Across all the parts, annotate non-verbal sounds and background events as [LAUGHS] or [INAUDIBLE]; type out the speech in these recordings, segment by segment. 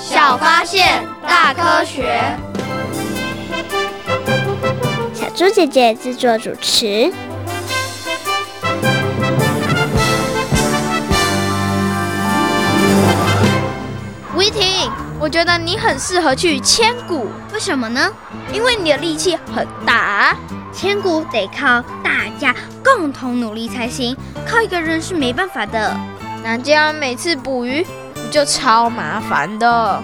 小发现，大科学。小猪姐姐制作主持。威霆，我觉得你很适合去千古，为什么呢？因为你的力气很大。千古得靠大家共同努力才行，靠一个人是没办法的。那这样每次捕鱼不就超麻烦的？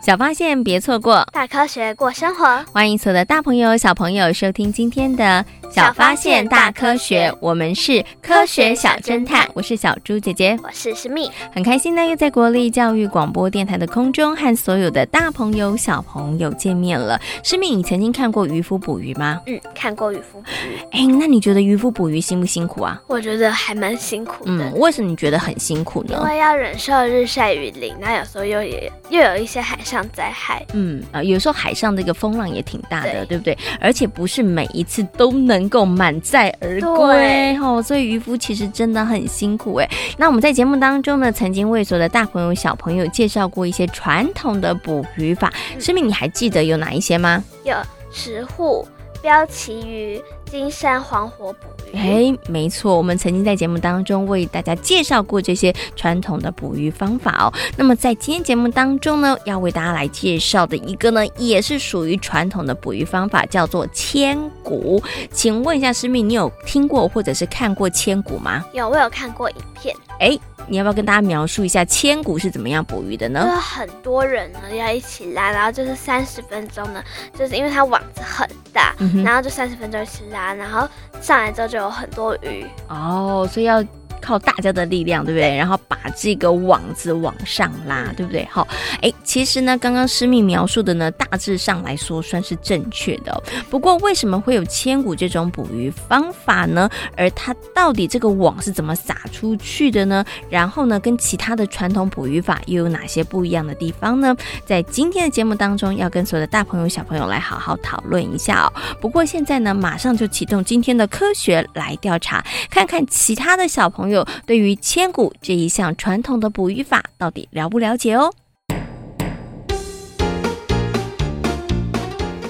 小发现别错过，大科学过生活。欢迎所有的大朋友、小朋友收听今天的。小发现大科学，我们是科学小侦探。我是小猪姐姐，我是诗蜜，很开心呢，又在国立教育广播电台的空中和所有的大朋友、小朋友见面了。诗蜜，你曾经看过渔夫捕鱼吗？嗯，看过渔夫捕鱼。哎，那你觉得渔夫捕鱼辛不辛苦啊？我觉得还蛮辛苦的。嗯，为什么你觉得很辛苦呢？因为要忍受日晒雨淋，那有时候又也又有一些海上灾害。嗯啊、呃，有时候海上这个风浪也挺大的，对，对不对？而且不是每一次都能够满载而归哦，所以渔夫其实真的很辛苦哎。那我们在节目当中呢，曾经为所有的大朋友小朋友介绍过一些传统的捕鱼法，诗蜜，你还记得有哪一些吗？有石沪、标旗鱼、金山黄火捕鱼。哎，没错，我们曾经在节目当中为大家介绍过这些传统的捕鱼方法哦。那么在今天节目当中呢，要为大家来介绍的一个呢，也是属于传统的捕鱼方法，叫做千骨。请问一下师妹，你有听过或者是看过千骨吗？有，我有看过影片。哎。你要不要跟大家描述一下千骨是怎么样捕鱼的呢？就是很多人呢要一起拉，然后就是三十分钟呢，就是因为它网子很大，嗯、然后就三十分钟一起拉，然后上来之后就有很多鱼。哦，所以要。靠大家的力量，对不对？然后把这个网子往上拉，对不对？好，哎，其实呢，刚刚诗蜜描述的呢，大致上来说算是正确的哦。不过，为什么会有千古这种捕鱼方法呢？而它到底这个网是怎么撒出去的呢？然后呢，跟其他的传统捕鱼法又有哪些不一样的地方呢？在今天的节目当中，要跟所有的大朋友小朋友来好好讨论一下哦。不过现在呢，马上就启动今天的科学来调查，看看其他的小朋友。对于千古这一项传统的捕鱼法，到底了不了解哦？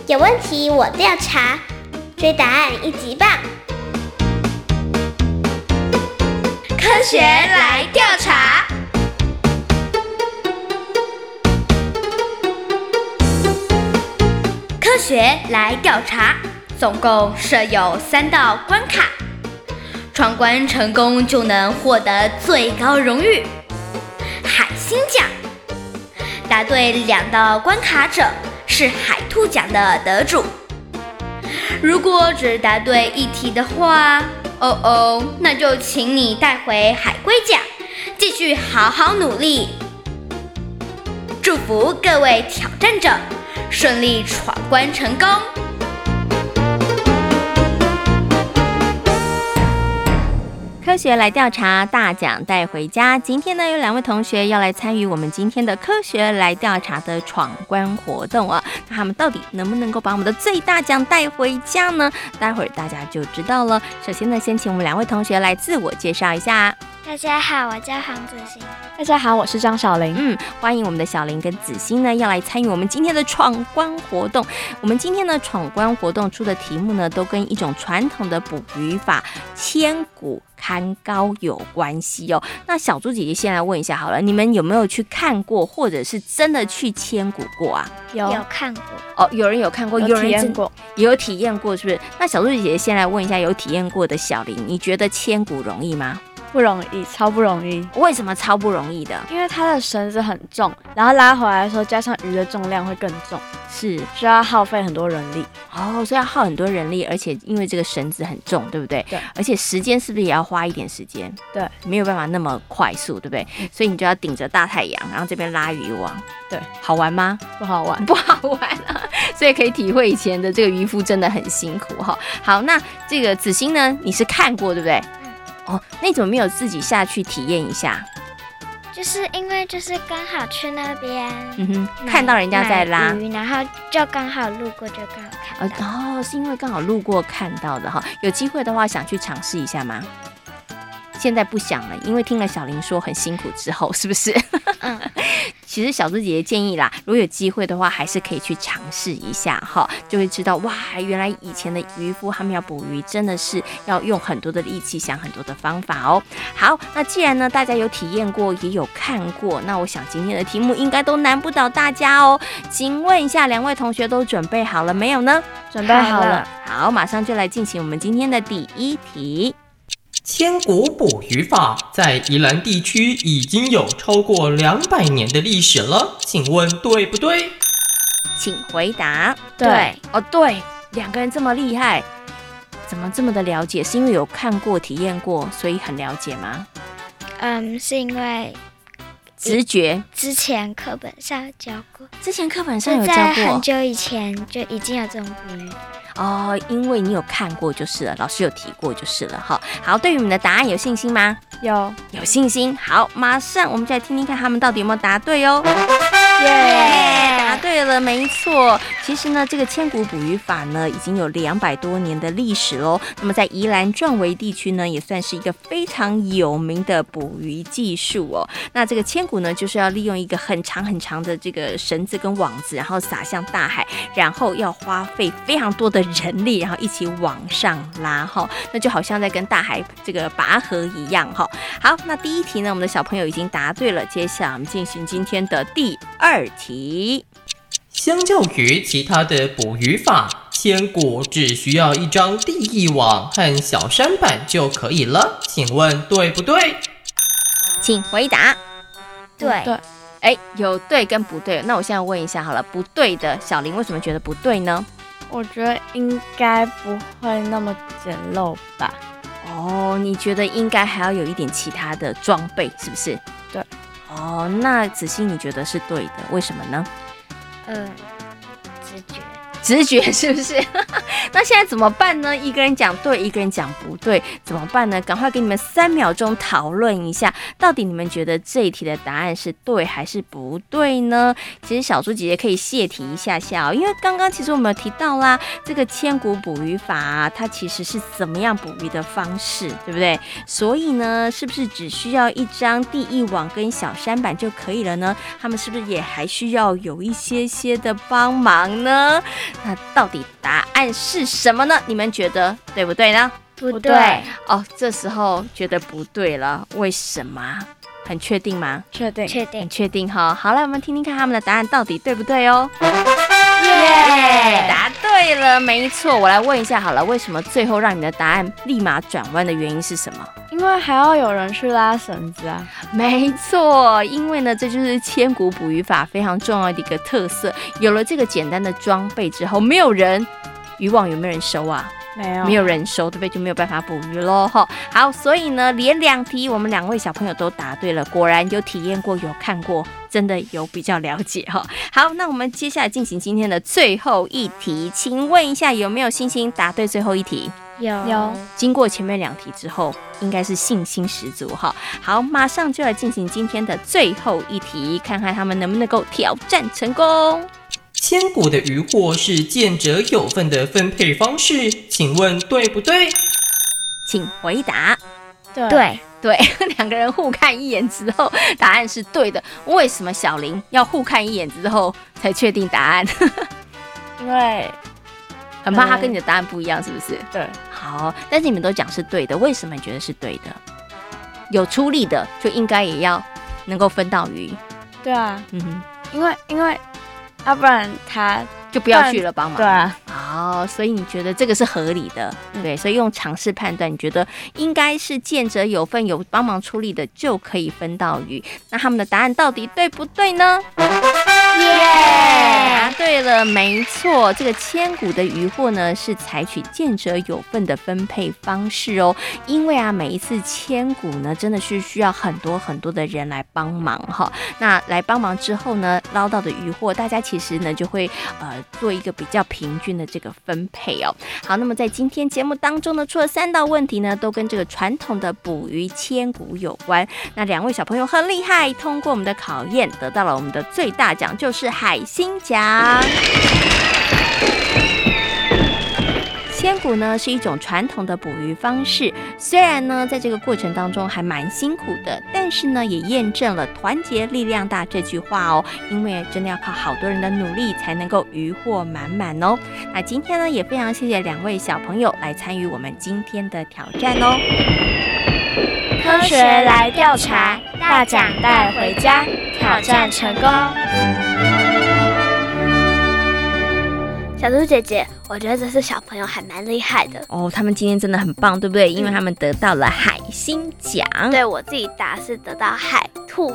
有问题我调查，追答案一级棒！科学来调查，科学来调查，总共设有三道关卡。闯关成功就能获得最高荣誉——海星奖。答对两道关卡者是海兔奖的得主。如果只答对一题的话，哦哦，那就请你带回海龟奖，继续好好努力。祝福各位挑战者顺利闯关成功。科学来调查，大奖带回家。今天呢，有两位同学要来参与我们今天的科学来调查的闯关活动啊。那他们到底能不能够把我们的最大奖带回家呢？待会儿大家就知道了。首先呢，先请我们两位同学来自我介绍一下。大家好，我叫黄子欣。大家好，我是张小玲。嗯，欢迎我们的小玲跟子欣呢，要来参与我们今天的闯关活动。我们今天呢，闯关活动出的题目呢，都跟一种传统的捕鱼法——千古看高有关系哦。那小猪姐姐先来问一下好了，你们有没有去看过，或者是真的去千古过啊？有，有看过哦，有人有看过，有体验过，也有体验过，是不是？那小猪姐姐先来问一下，有体验过的小玲，你觉得千古容易吗？不容易，超不容易。为什么超不容易的？因为它的绳子很重，然后拉回来的时候，加上鱼的重量会更重，是需要耗费很多人力。哦，所以要耗很多人力，而且因为这个绳子很重，对不对？对。而且时间是不是也要花一点时间？对，没有办法那么快速，对不对？所以你就要顶着大太阳，然后这边拉渔网。对，好玩吗？不好玩，[LAUGHS] 不好玩啊！所以可以体会以前的这个渔夫真的很辛苦哈。好，那这个子欣呢？你是看过对不对？嗯。哦，那你怎么没有自己下去体验一下？就是因为就是刚好去那边，嗯哼，看到人家在拉鱼，然后就刚好路过，就刚好看到。哦，是因为刚好路过看到的哈。有机会的话，想去尝试一下吗？现在不想了，因为听了小林说很辛苦之后，是不是？[LAUGHS] 嗯，其实小猪姐姐建议啦，如果有机会的话，还是可以去尝试一下哈，就会知道哇，原来以前的渔夫他们要捕鱼，真的是要用很多的力气，想很多的方法哦。好，那既然呢大家有体验过，也有看过，那我想今天的题目应该都难不倒大家哦。请问一下，两位同学都准备好了没有呢？准备好了。好，马上就来进行我们今天的第一题。千古捕鱼法在宜兰地区已经有超过两百年的历史了，请问对不对？请回答。对，哦对，两个人这么厉害，怎么这么的了解？是因为有看过、体验过，所以很了解吗？嗯，是因为直觉。之前课本上教过，之前课本上有教过，在很久以前就已经有这种捕鱼。哦，因为你有看过就是了，老师有提过就是了哈。好，对于你们的答案有信心吗？有，有信心。好，马上我们就来听听看他们到底有没有答对哦。耶、答对了，没错。其实呢，这个千古捕鱼法呢，已经有两百多年的历史喽。那么在宜兰壮围地区呢，也算是一个非常有名的捕鱼技术哦。那这个千古呢，就是要利用一个很长很长的这个绳子跟网子，然后撒向大海，然后要花费非常多的人力，然后一起往上拉哈。那就好像在跟大海这个拔河一样哈。好，那第一题呢，我们的小朋友已经答对了。接下来我们进行今天的第二。二题，相较于其他的捕鱼法，千古只需要一张地役网和小舢板就可以了，请问对不对？请回答。对对，哎，有对跟不对，那我现在问一下好了，不对的小林为什么觉得不对呢？我觉得应该不会那么简陋吧。哦，你觉得应该还要有一点其他的装备，是不是？对。哦，那子欣你觉得是对的，为什么呢？嗯，直觉。直觉 [LAUGHS] 是不是？[LAUGHS] 那现在怎么办呢？一个人讲对，一个人讲不对，怎么办呢？赶快给你们三秒钟讨论一下，到底你们觉得这一题的答案是对还是不对呢？其实小猪姐姐可以泄题一下下哦，因为刚刚其实我们有提到啦，这个千古捕鱼法啊，它其实是怎么样捕鱼的方式，对不对？所以呢，是不是只需要一张地役网跟小山板就可以了呢？他们是不是也还需要有一些些的帮忙呢？那到底答案是什么呢？你们觉得对不对呢？不对哦，这时候觉得不对了，为什么？很确定吗？确定，确定，很确定哈。好了，我们听听看他们的答案到底对不对哦。耶，答对了，没错。我来问一下好了，为什么最后让你的答案立马转弯的原因是什么？因为还要有人去拉绳子啊。没错，因为呢，这就是千古捕鱼法非常重要的一个特色。有了这个简单的装备之后，没有人渔网有没有人收啊？没有，没有人收，对不对？就没有办法捕鱼喽。哈，好，所以呢，连两题我们两位小朋友都答对了，果然有体验过，有看过，真的有比较了解哈。好，那我们接下来进行今天的最后一题，请问一下有没有信心答对最后一题？有有。经过前面两题之后，应该是信心十足哈。好，马上就来进行今天的最后一题，看看他们能不能够挑战成功。千古的渔获是见者有份的分配方式，请问对不对？请回答。对对对，[LAUGHS] 两个人互看一眼之后，答案是对的。为什么小林要互看一眼之后才确定答案？[LAUGHS] 因为很怕他跟你的答案不一样，是不是？对。好，但是你们都讲是对的，为什么你觉得是对的？有出力的就应该也要能够分到鱼。对啊，嗯哼，因为因为。要、啊、不然他就不要去了，帮忙。对啊，哦，所以你觉得这个是合理的，对，所以用尝试判断，你觉得应该是见者有份，有帮忙出力的就可以分到鱼。那他们的答案到底对不对呢？耶！答对了，没错，这个千古的渔获呢是采取见者有份的分配方式哦。因为啊，每一次千古呢，真的是需要很多很多的人来帮忙哈。那来帮忙之后呢，捞到的渔获，大家其实呢就会呃做一个比较平均的这个分配哦。好，那么在今天节目当中呢，出了三道问题呢，都跟这个传统的捕鱼千古有关。那两位小朋友很厉害，通过我们的考验，得到了我们的最大奖。就是海星奖。千古呢是一种传统的捕鱼方式，虽然呢在这个过程当中还蛮辛苦的，但是呢也验证了团结力量大这句话哦。因为真的要靠好多人的努力才能够渔获满满哦。那今天呢也非常谢谢两位小朋友来参与我们今天的挑战哦。科学来调查，大奖带回家，挑战成功。小猪姐姐，我觉得这些小朋友还蛮厉害的哦。他们今天真的很棒，对不对？因为他们得到了海星奖。对，我自己答是得到海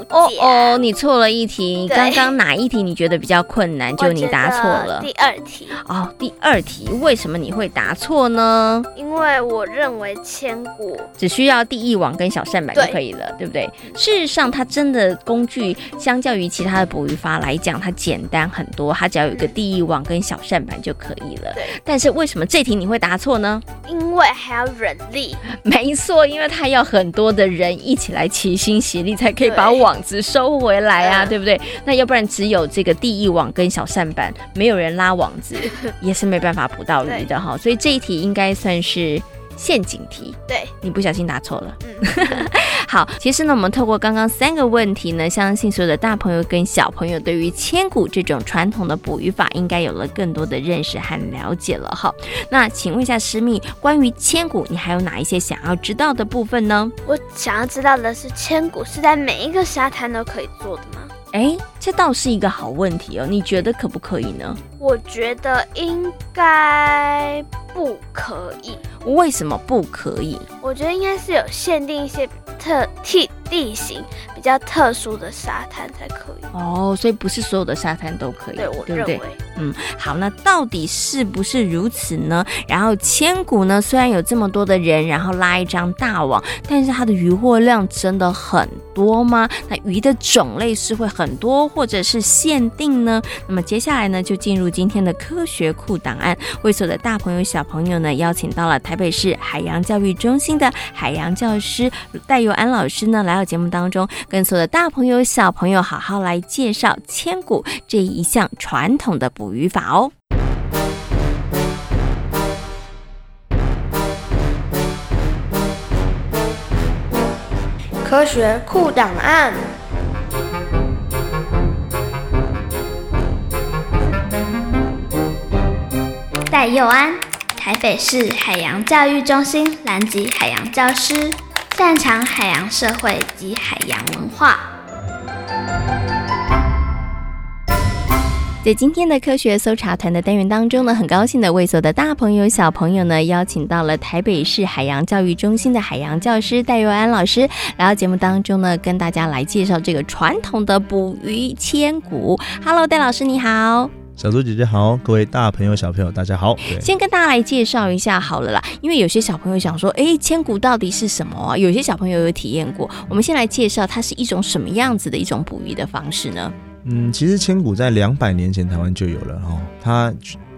哦哦，你错了一题。刚刚哪一题你觉得比较困难？[LAUGHS] 就你答错了。第二题。哦，第二题，为什么你会答错呢？因为我认为千古只需要地一网跟小扇板就可以了，对，对不对？事实上，它真的工具相较于其他的捕鱼法来讲，它简单很多。它只要有一个地一网跟小扇板。就可以了。对，但是为什么这题你会答错呢？因为还要人力。没错，因为他要很多的人一起来齐心协力，才可以把网子收回来啊，对，不对？那要不然只有这个地翼网跟小扇板，没有人拉网子，[LAUGHS] 也是没办法捕到鱼的哈。所以这一题应该算是陷阱题。对，你不小心答错了。嗯好，其实呢，我们透过刚刚三个问题呢，相信所有的大朋友跟小朋友对于千古这种传统的捕鱼法，应该有了更多的认识和了解了哈。那请问一下师密，关于千古，你还有哪一些想要知道的部分呢？我想要知道的是，千古是在每一个沙滩都可以做的吗？哎，这倒是一个好问题哦。你觉得可不可以呢？我觉得应该不可以。为什么不可以？我觉得应该是有限定一些。特地地形比较特殊的沙滩才可以哦，所以不是所有的沙滩都可以，对，我认为，对对？嗯，好，那到底是不是如此呢？然后千古呢，虽然有这么多的人，然后拉一张大网，但是它的渔获量真的很多吗？那鱼的种类是会很多，或者是限定呢？那么接下来呢，就进入今天的科学库档案，为所有的大朋友小朋友呢，邀请到了台北市海洋教育中心的海洋教师戴佑安老师呢，来到节目当中，跟所有的大朋友小朋友好好来介绍千古这一项传统的捕鱼法哦。科学库档案，戴佑安，台北市海洋教育中心蓝极海洋教师，擅长海洋社会及海洋文化。在今天的科学搜查团的单元当中呢，很高兴的为所有的大朋友小朋友呢，邀请到了台北市海洋教育中心的海洋教师戴佑安老师来到节目当中呢，跟大家来介绍这个传统的捕鱼千古。Hello，戴老师你好。小猪姐姐好，各位大朋友小朋友大家好。[LAUGHS] 先跟大家来介绍一下好了啦，因为有些小朋友想说，哎，千古到底是什么啊？有些小朋友有体验过，我们先来介绍它是一种什么样子的一种捕鱼的方式呢？嗯，其实千古在两百年前台湾就有了哦，它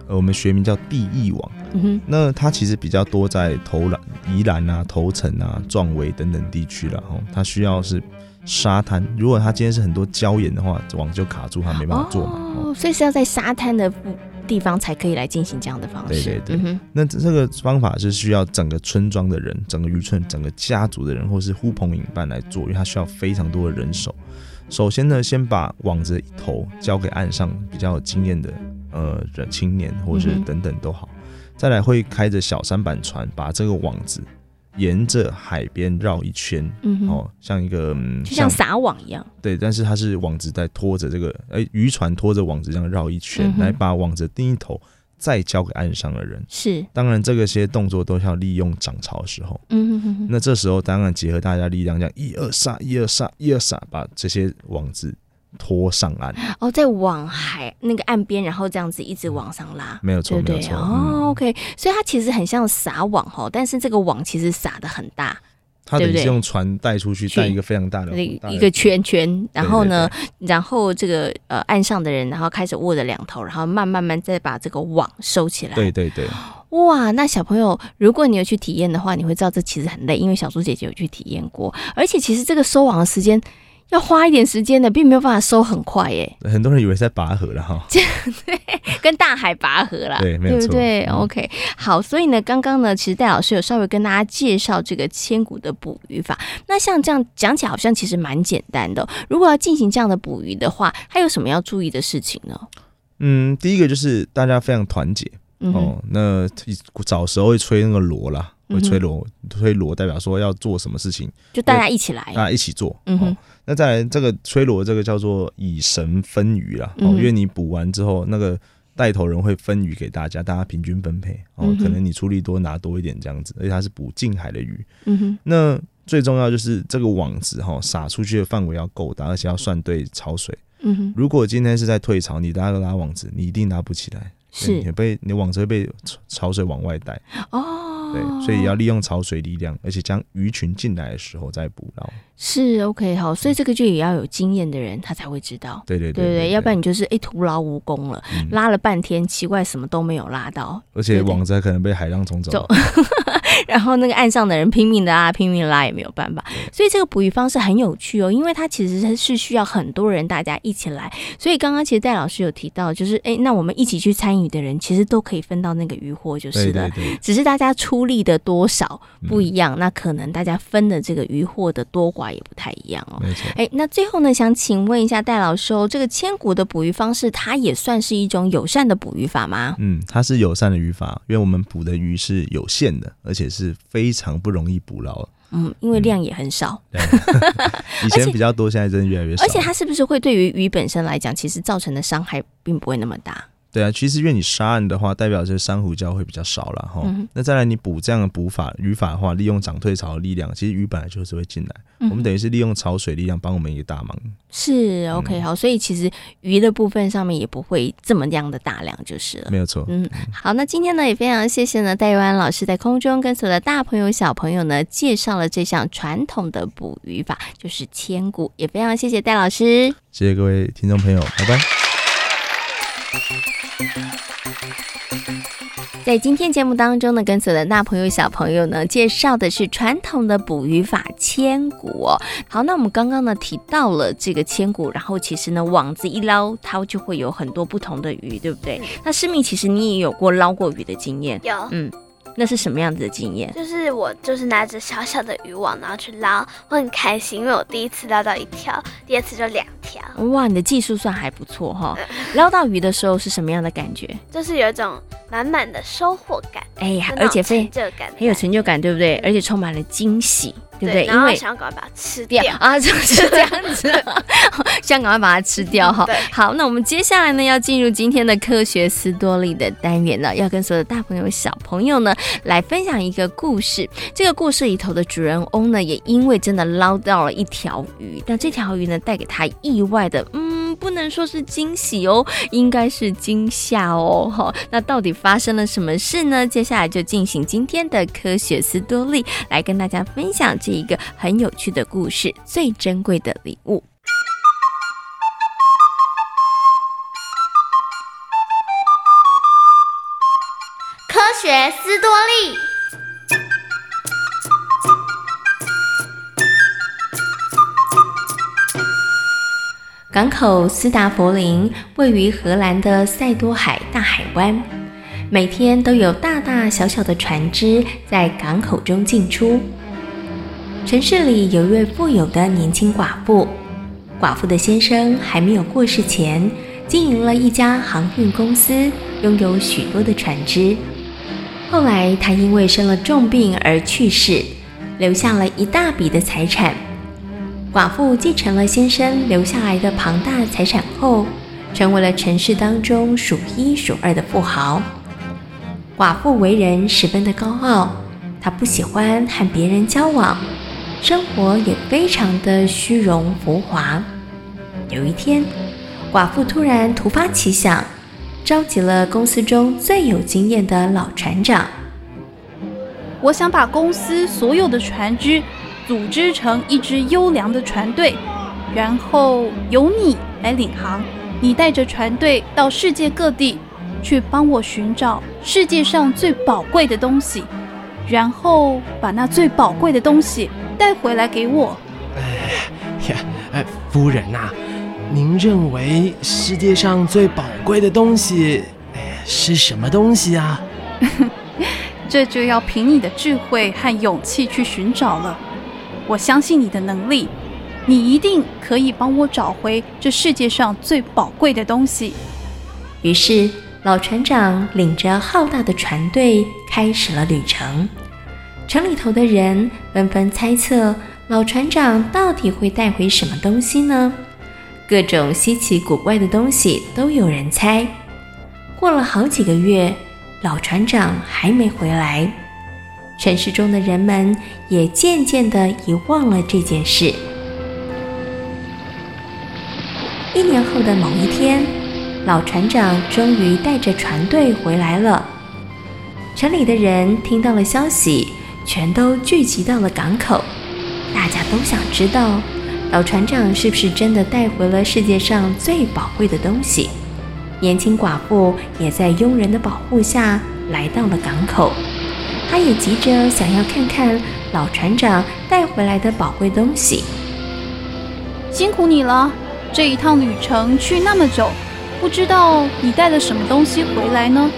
呃我们学名叫地翼网。嗯哼，那它其实比较多在投篮、宜兰啊、头城啊、壮围等等地区了哦，它需要是沙滩，如果它今天是很多礁岩的话，网就卡住，它没办法做嘛。哦，所以是要在沙滩的地方才可以来进行这样的方式。对对对，嗯、那这个方法是需要整个村庄的人、整个渔村、整个家族的人，或是呼朋引伴来做，因为它需要非常多的人手。首先呢，先把网子一头交给岸上比较有经验的呃人青年，或者是等等都好。嗯、再来会开着小舢板船，把这个网子沿着海边绕一圈，嗯、哦，像一个就像撒网一样。对，但是它是网子在拖着这个，哎，渔船拖着网子这样绕一圈，嗯、来把网子的另一头再交给岸上的人。是，当然这个些动作都要利用涨潮的时候。嗯哼哼哼。那这时候当然结合大家力量，这样一二撒，一二撒，一二撒，把这些网子拖上岸。哦，在往海那个岸边，然后这样子一直往上拉。没有错，对对没有错。哦、嗯、，OK，所以它其实很像撒网哈，但是这个网其实撒的很大。它等于是用船带出去，带一个非常大的一个圈圈，然后呢，对对对，然后这个呃岸上的人，然后开始握着两头，然后慢慢慢再把这个网收起来。对对对。哇，那小朋友，如果你有去体验的话，你会知道这其实很累，因为小猪姐姐有去体验过，而且其实这个收网的时间。要花一点时间的，并没有办法收很快耶。很多人以为是在拔河了哈，[LAUGHS] 对，跟大海拔河了，对，没有错，对不对，嗯？OK，好，所以呢，刚刚呢，其实戴老师有稍微跟大家介绍这个千古的捕鱼法。那像这样讲起来，好像其实蛮简单的。如果要进行这样的捕鱼的话，还有什么要注意的事情呢？嗯，第一个就是大家非常团结、嗯、哦。那早时候会吹那个锣啦，会吹锣，吹锣代表说要做什么事情，就大家一起来，大家一起做，嗯哼。哦那再来这个吹锣，这个叫做以神分鱼啦，哦，因为你捕完之后，那个带头人会分鱼给大家，大家平均分配哦，可能你出力多拿多一点这样子，而且它是捕近海的鱼。嗯哼。那最重要就是这个网子哈撒出去的范围要够大，而且要算对潮水。嗯哼。如果今天是在退潮，你拉个拉网子，你一定拉不起来，是你被你网子会被潮水往外带。哦。对，所以要利用潮水力量，而且将鱼群进来的时候再捕捞。是 OK 好，所以这个就也要有经验的人他才会知道，对对对，对，要不然你就是哎徒劳无功了，嗯，拉了半天，奇怪什么都没有拉到，而且网子还可能被海浪冲走，走，[LAUGHS] 然后那个岸上的人拼命的拉，拼命的拉也没有办法，所以这个捕鱼方式很有趣哦，因为它其实是需要很多人大家一起来，所以刚刚其实戴老师有提到，就是哎那我们一起去参与的人其实都可以分到那个渔获就是的，对对对，只是大家出力的多少不一样，嗯，那可能大家分的这个渔获的多寡也不太一样哦。没错，哎，那最后呢，想请问一下戴老师哦，这个千古的捕鱼方式，它也算是一种友善的捕鱼法吗？嗯，它是友善的渔法，因为我们捕的鱼是有限的，而且是非常不容易捕捞。嗯，因为量也很少，嗯、[LAUGHS] 以前比较多，现在真的越来越少。而且它是不是会对于鱼本身来讲，其实造成的伤害并不会那么大？对啊，其实因为你沙岸的话，代表这珊瑚礁会比较少了哈、嗯。那再来你补这样的补法渔法的话，利用涨退潮的力量，其实鱼本来就是会进来、嗯。我们等于是利用潮水力量帮我们一个大忙。是 OK 好，所以其实鱼的部分上面也不会这么样的大量就是了。没有错。嗯，好，那今天呢也非常谢谢呢戴玉安老师在空中跟所有的大朋友小朋友呢介绍了这项传统的捕鱼法，就是千古。也非常谢谢戴老师，谢谢各位听众朋友，拜拜。在今天节目当中呢，跟所有的大朋友小朋友呢介绍的是传统的捕鱼法千古哦。好，那我们刚刚呢提到了这个千古，然后其实呢网子一捞，它就会有很多不同的鱼，对不对？那市民，其实你也有过捞过鱼的经验？有，嗯。那是什么样子的经验？就是我就是拿着小小的渔网，然后去捞，我很开心，因为我第一次捞到一条，第二次就两条。哇，你的技术算还不错哈！捞到鱼的时候是什么样的感觉？就是有一种满满的收获感，哎呀，而且非常很有成就感，对不对？而且充满了惊喜。对不对？因为想要赶快把它吃掉 [LAUGHS] 啊，就是这样子，[LAUGHS] 想赶快把它吃掉哈。好，那我们接下来呢，要进入今天的科学斯多利的单元了，要跟所有的大朋友、小朋友呢来分享一个故事。这个故事里头的主人翁呢，也因为真的捞到了一条鱼，但这条鱼呢，带给他意外的，嗯，不能说是惊喜哦，应该是惊吓哦。哈，那到底发生了什么事呢？接下来就进行今天的科学斯多利，来跟大家分享。这一个很有趣的故事，最珍贵的礼物。科学斯多利。港口斯达佛林位于荷兰的塞多海大海湾，每天都有大大小小的船只在港口中进出。城市里有一位富有的年轻寡妇，寡妇的先生还没有过世前，经营了一家航运公司，拥有许多的船只。后来他因为生了重病而去世，留下了一大笔的财产。寡妇继承了先生留下来的庞大财产后，成为了城市当中数一数二的富豪，寡妇为人十分的高傲，她不喜欢和别人交往，生活也非常的虚荣浮华。有一天，寡妇突然突发奇想，召集了公司中最有经验的老船长。我想把公司所有的船只组织成一支优良的船队，然后由你来领航。你带着船队到世界各地，去帮我寻找世界上最宝贵的东西，然后把那最宝贵的东西带回来给我。哎呀，哎，夫人呐、啊，您认为世界上最宝贵的东西，哎，是什么东西啊？[LAUGHS] 这就要凭你的智慧和勇气去寻找了。我相信你的能力。你一定可以帮我找回这世界上最宝贵的东西。于是，老船长领着浩大的船队开始了旅程。城里头的人纷纷猜测，老船长到底会带回什么东西呢？各种稀奇古怪的东西都有人猜。过了好几个月，老船长还没回来，城市中的人们也渐渐地遗忘了这件事。一年后的某一天，老船长终于带着船队回来了。城里的人听到了消息，全都聚集到了港口。大家都想知道，老船长是不是真的带回了世界上最宝贵的东西。年轻寡妇也在佣人的保护下来到了港口，她也急着想要看看老船长带回来的宝贵东西。辛苦你了。这一趟旅程去那么久，不知道你带了什么东西回来呢？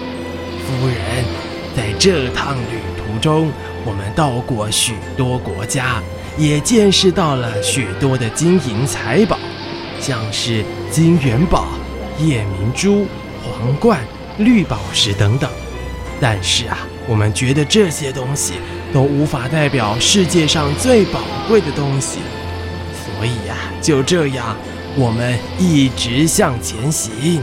夫人，在这趟旅途中，我们到过许多国家，也见识到了许多的金银财宝，像是金元宝、夜明珠、皇冠、绿宝石等等。但是啊，我们觉得这些东西都无法代表世界上最宝贵的东西，所以呀、啊，就这样。我们一直向前行。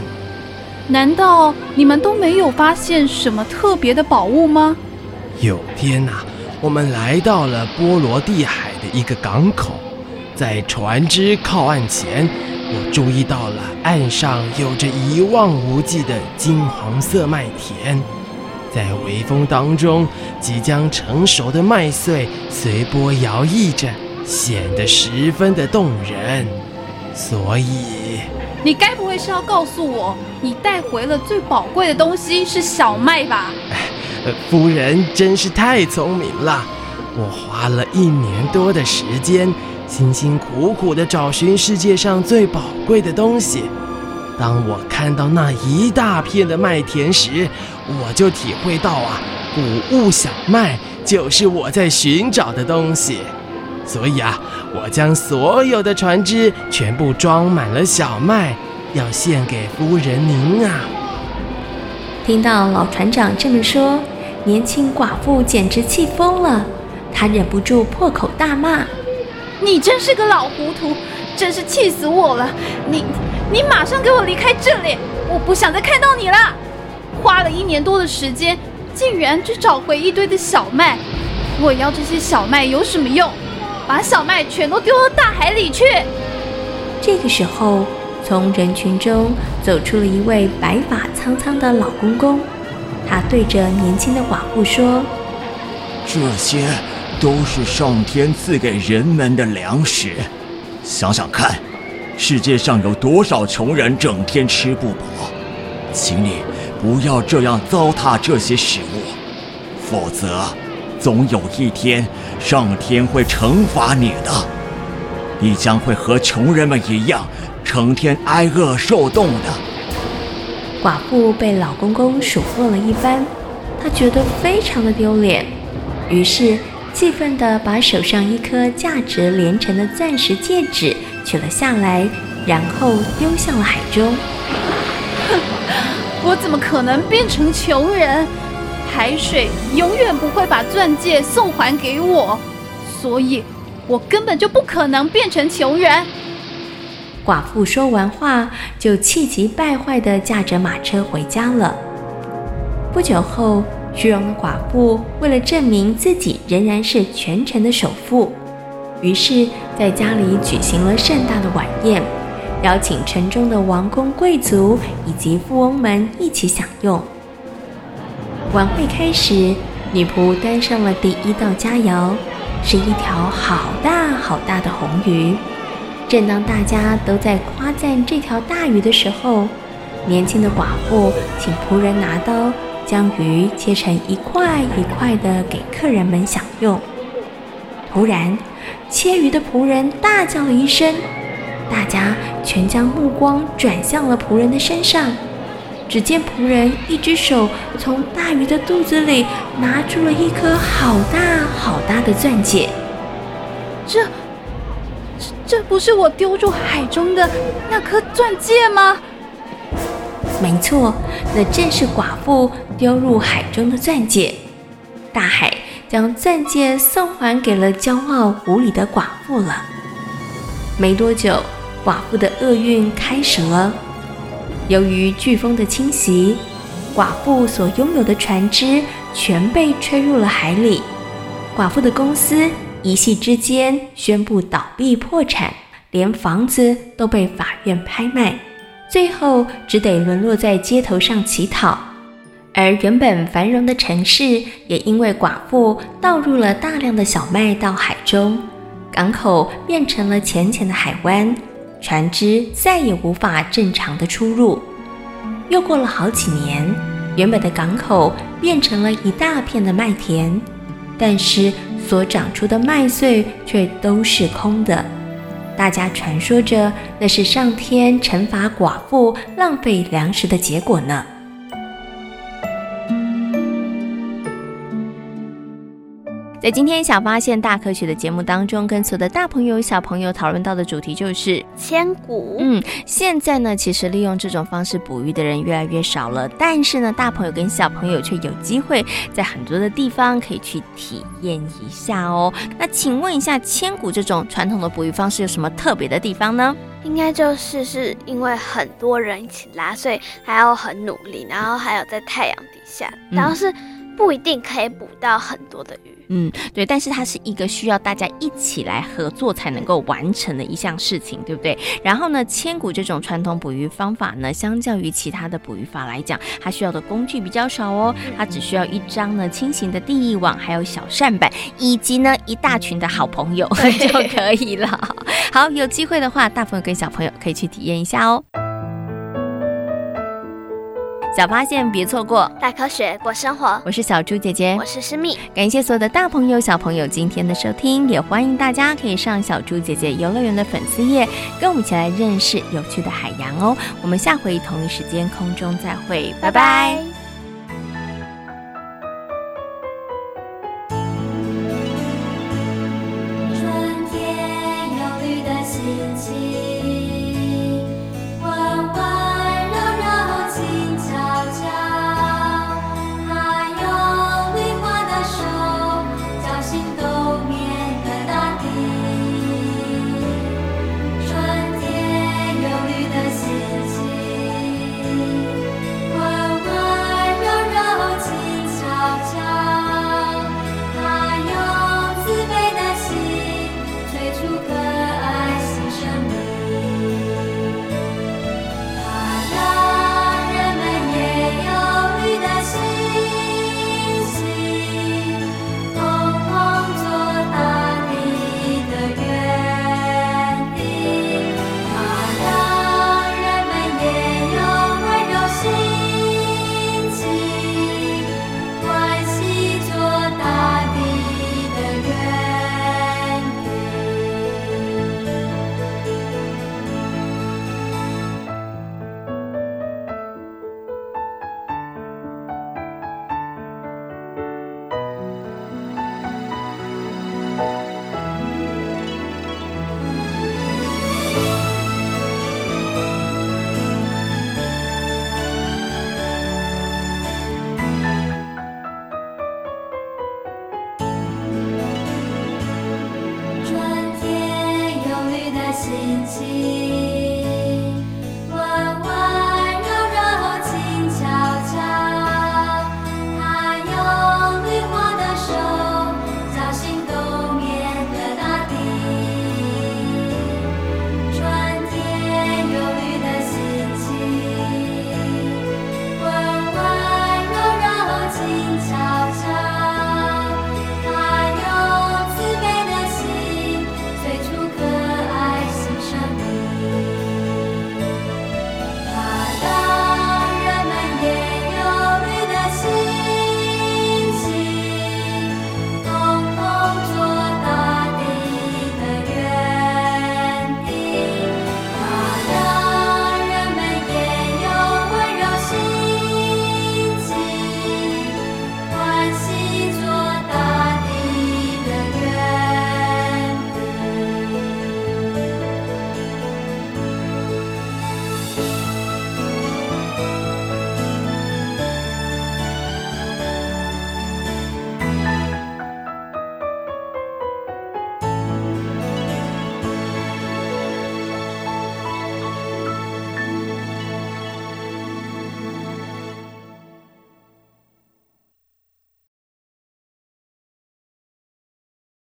难道你们都没有发现什么特别的宝物吗？有天呐，我们来到了波罗的海的一个港口，在船只靠岸前，我注意到了岸上有着一望无际的金黄色麦田，在微风当中，即将成熟的麦穗随波摇曳着，显得十分的动人。所以，你该不会是要告诉我，你带回了最宝贵的东西是小麦吧？哎，夫人真是太聪明了。我花了一年多的时间，辛辛苦苦地找寻世界上最宝贵的东西。当我看到那一大片的麦田时，我就体会到啊，谷物小麦就是我在寻找的东西。所以啊，我将所有的船只全部装满了小麦，要献给夫人您啊！听到老船长这么说，年轻寡妇简直气疯了，她忍不住破口大骂：“你真是个老糊涂，真是气死我了！你，你马上给我离开这里，我不想再看到你了！花了一年多的时间，竟然只找回一堆的小麦，我要这些小麦有什么用？”把小麦全都丢到大海里去。这个时候，从人群中走出了一位白发苍苍的老公公，他对着年轻的寡妇说：“这些都是上天赐给人们的粮食。想想看，世界上有多少穷人整天吃不饱？请你不要这样糟蹋这些食物，否则……”总有一天，上天会惩罚你的，你将会和穷人们一样，成天挨饿受冻的。寡妇被老公公数落了一番，她觉得非常的丢脸，于是气愤地把手上一颗价值连城的钻石戒指取了下来，然后丢向了海中。哼，[LAUGHS] 我怎么可能变成穷人？海水永远不会把钻戒送还给我，所以我根本就不可能变成穷人。寡妇说完话，就气急败坏地驾着马车回家了。不久后，虚荣的寡妇为了证明自己仍然是全城的首富，于是在家里举行了盛大的晚宴，邀请城中的王公贵族以及富翁们一起享用。晚会开始，女仆端上了第一道佳肴，是一条好大好大的红鱼。正当大家都在夸赞这条大鱼的时候，年轻的寡妇请仆人拿刀，将鱼切成一块一块的给客人们享用。突然，切鱼的仆人大叫了一声，大家全将目光转向了仆人的身上。只见仆人一只手从大鱼的肚子里拿出了一颗好大好大的钻戒。这，这不是我丢入海中的那颗钻戒吗？没错，那正是寡妇丢入海中的钻戒。大海将钻戒送还给了骄傲无礼的寡妇了。没多久，寡妇的厄运开始了。由于飓风的侵袭，寡妇所拥有的船只全被吹入了海里。寡妇的公司一夕之间宣布倒闭破产，连房子都被法院拍卖。最后只得沦落在街头上乞讨，而原本繁荣的城市也因为寡妇倒入了大量的小麦到海中，港口变成了浅浅的海湾，船只再也无法正常的出入。又过了好几年，原本的港口变成了一大片的麦田，但是所长出的麦穗却都是空的。大家传说着，那是上天惩罚寡妇浪费粮食的结果呢。在今天《小发现大科学》的节目当中，跟所有的大朋友、小朋友讨论到的主题就是千古。嗯，现在呢，其实利用这种方式捕鱼的人越来越少了，但是呢，大朋友跟小朋友却有机会在很多的地方可以去体验一下哦。那请问一下，千古这种传统的捕鱼方式有什么特别的地方呢？应该就是是因为很多人一起拉，所以还要很努力，然后还有在太阳底下，然后是不一定可以捕到很多的鱼。嗯，对，但是它是一个需要大家一起来合作才能够完成的一项事情，对不对？然后呢，千古这种传统捕鱼方法呢，相较于其他的捕鱼法来讲，它需要的工具比较少哦，它只需要一张呢轻型的地网，还有小扇板，以及呢一大群的好朋友 [LAUGHS] 就可以了。[LAUGHS] 好，有机会的话，大朋友跟小朋友可以去体验一下哦。小发现，别错过；大科学，过生活。我是小猪姐姐，我是诗蜜。感谢所有的大朋友、小朋友今天的收听，也欢迎大家可以上小猪姐姐游乐园的粉丝页，跟我们一起来认识有趣的海洋哦。我们下回同一时间空中再会，拜拜。春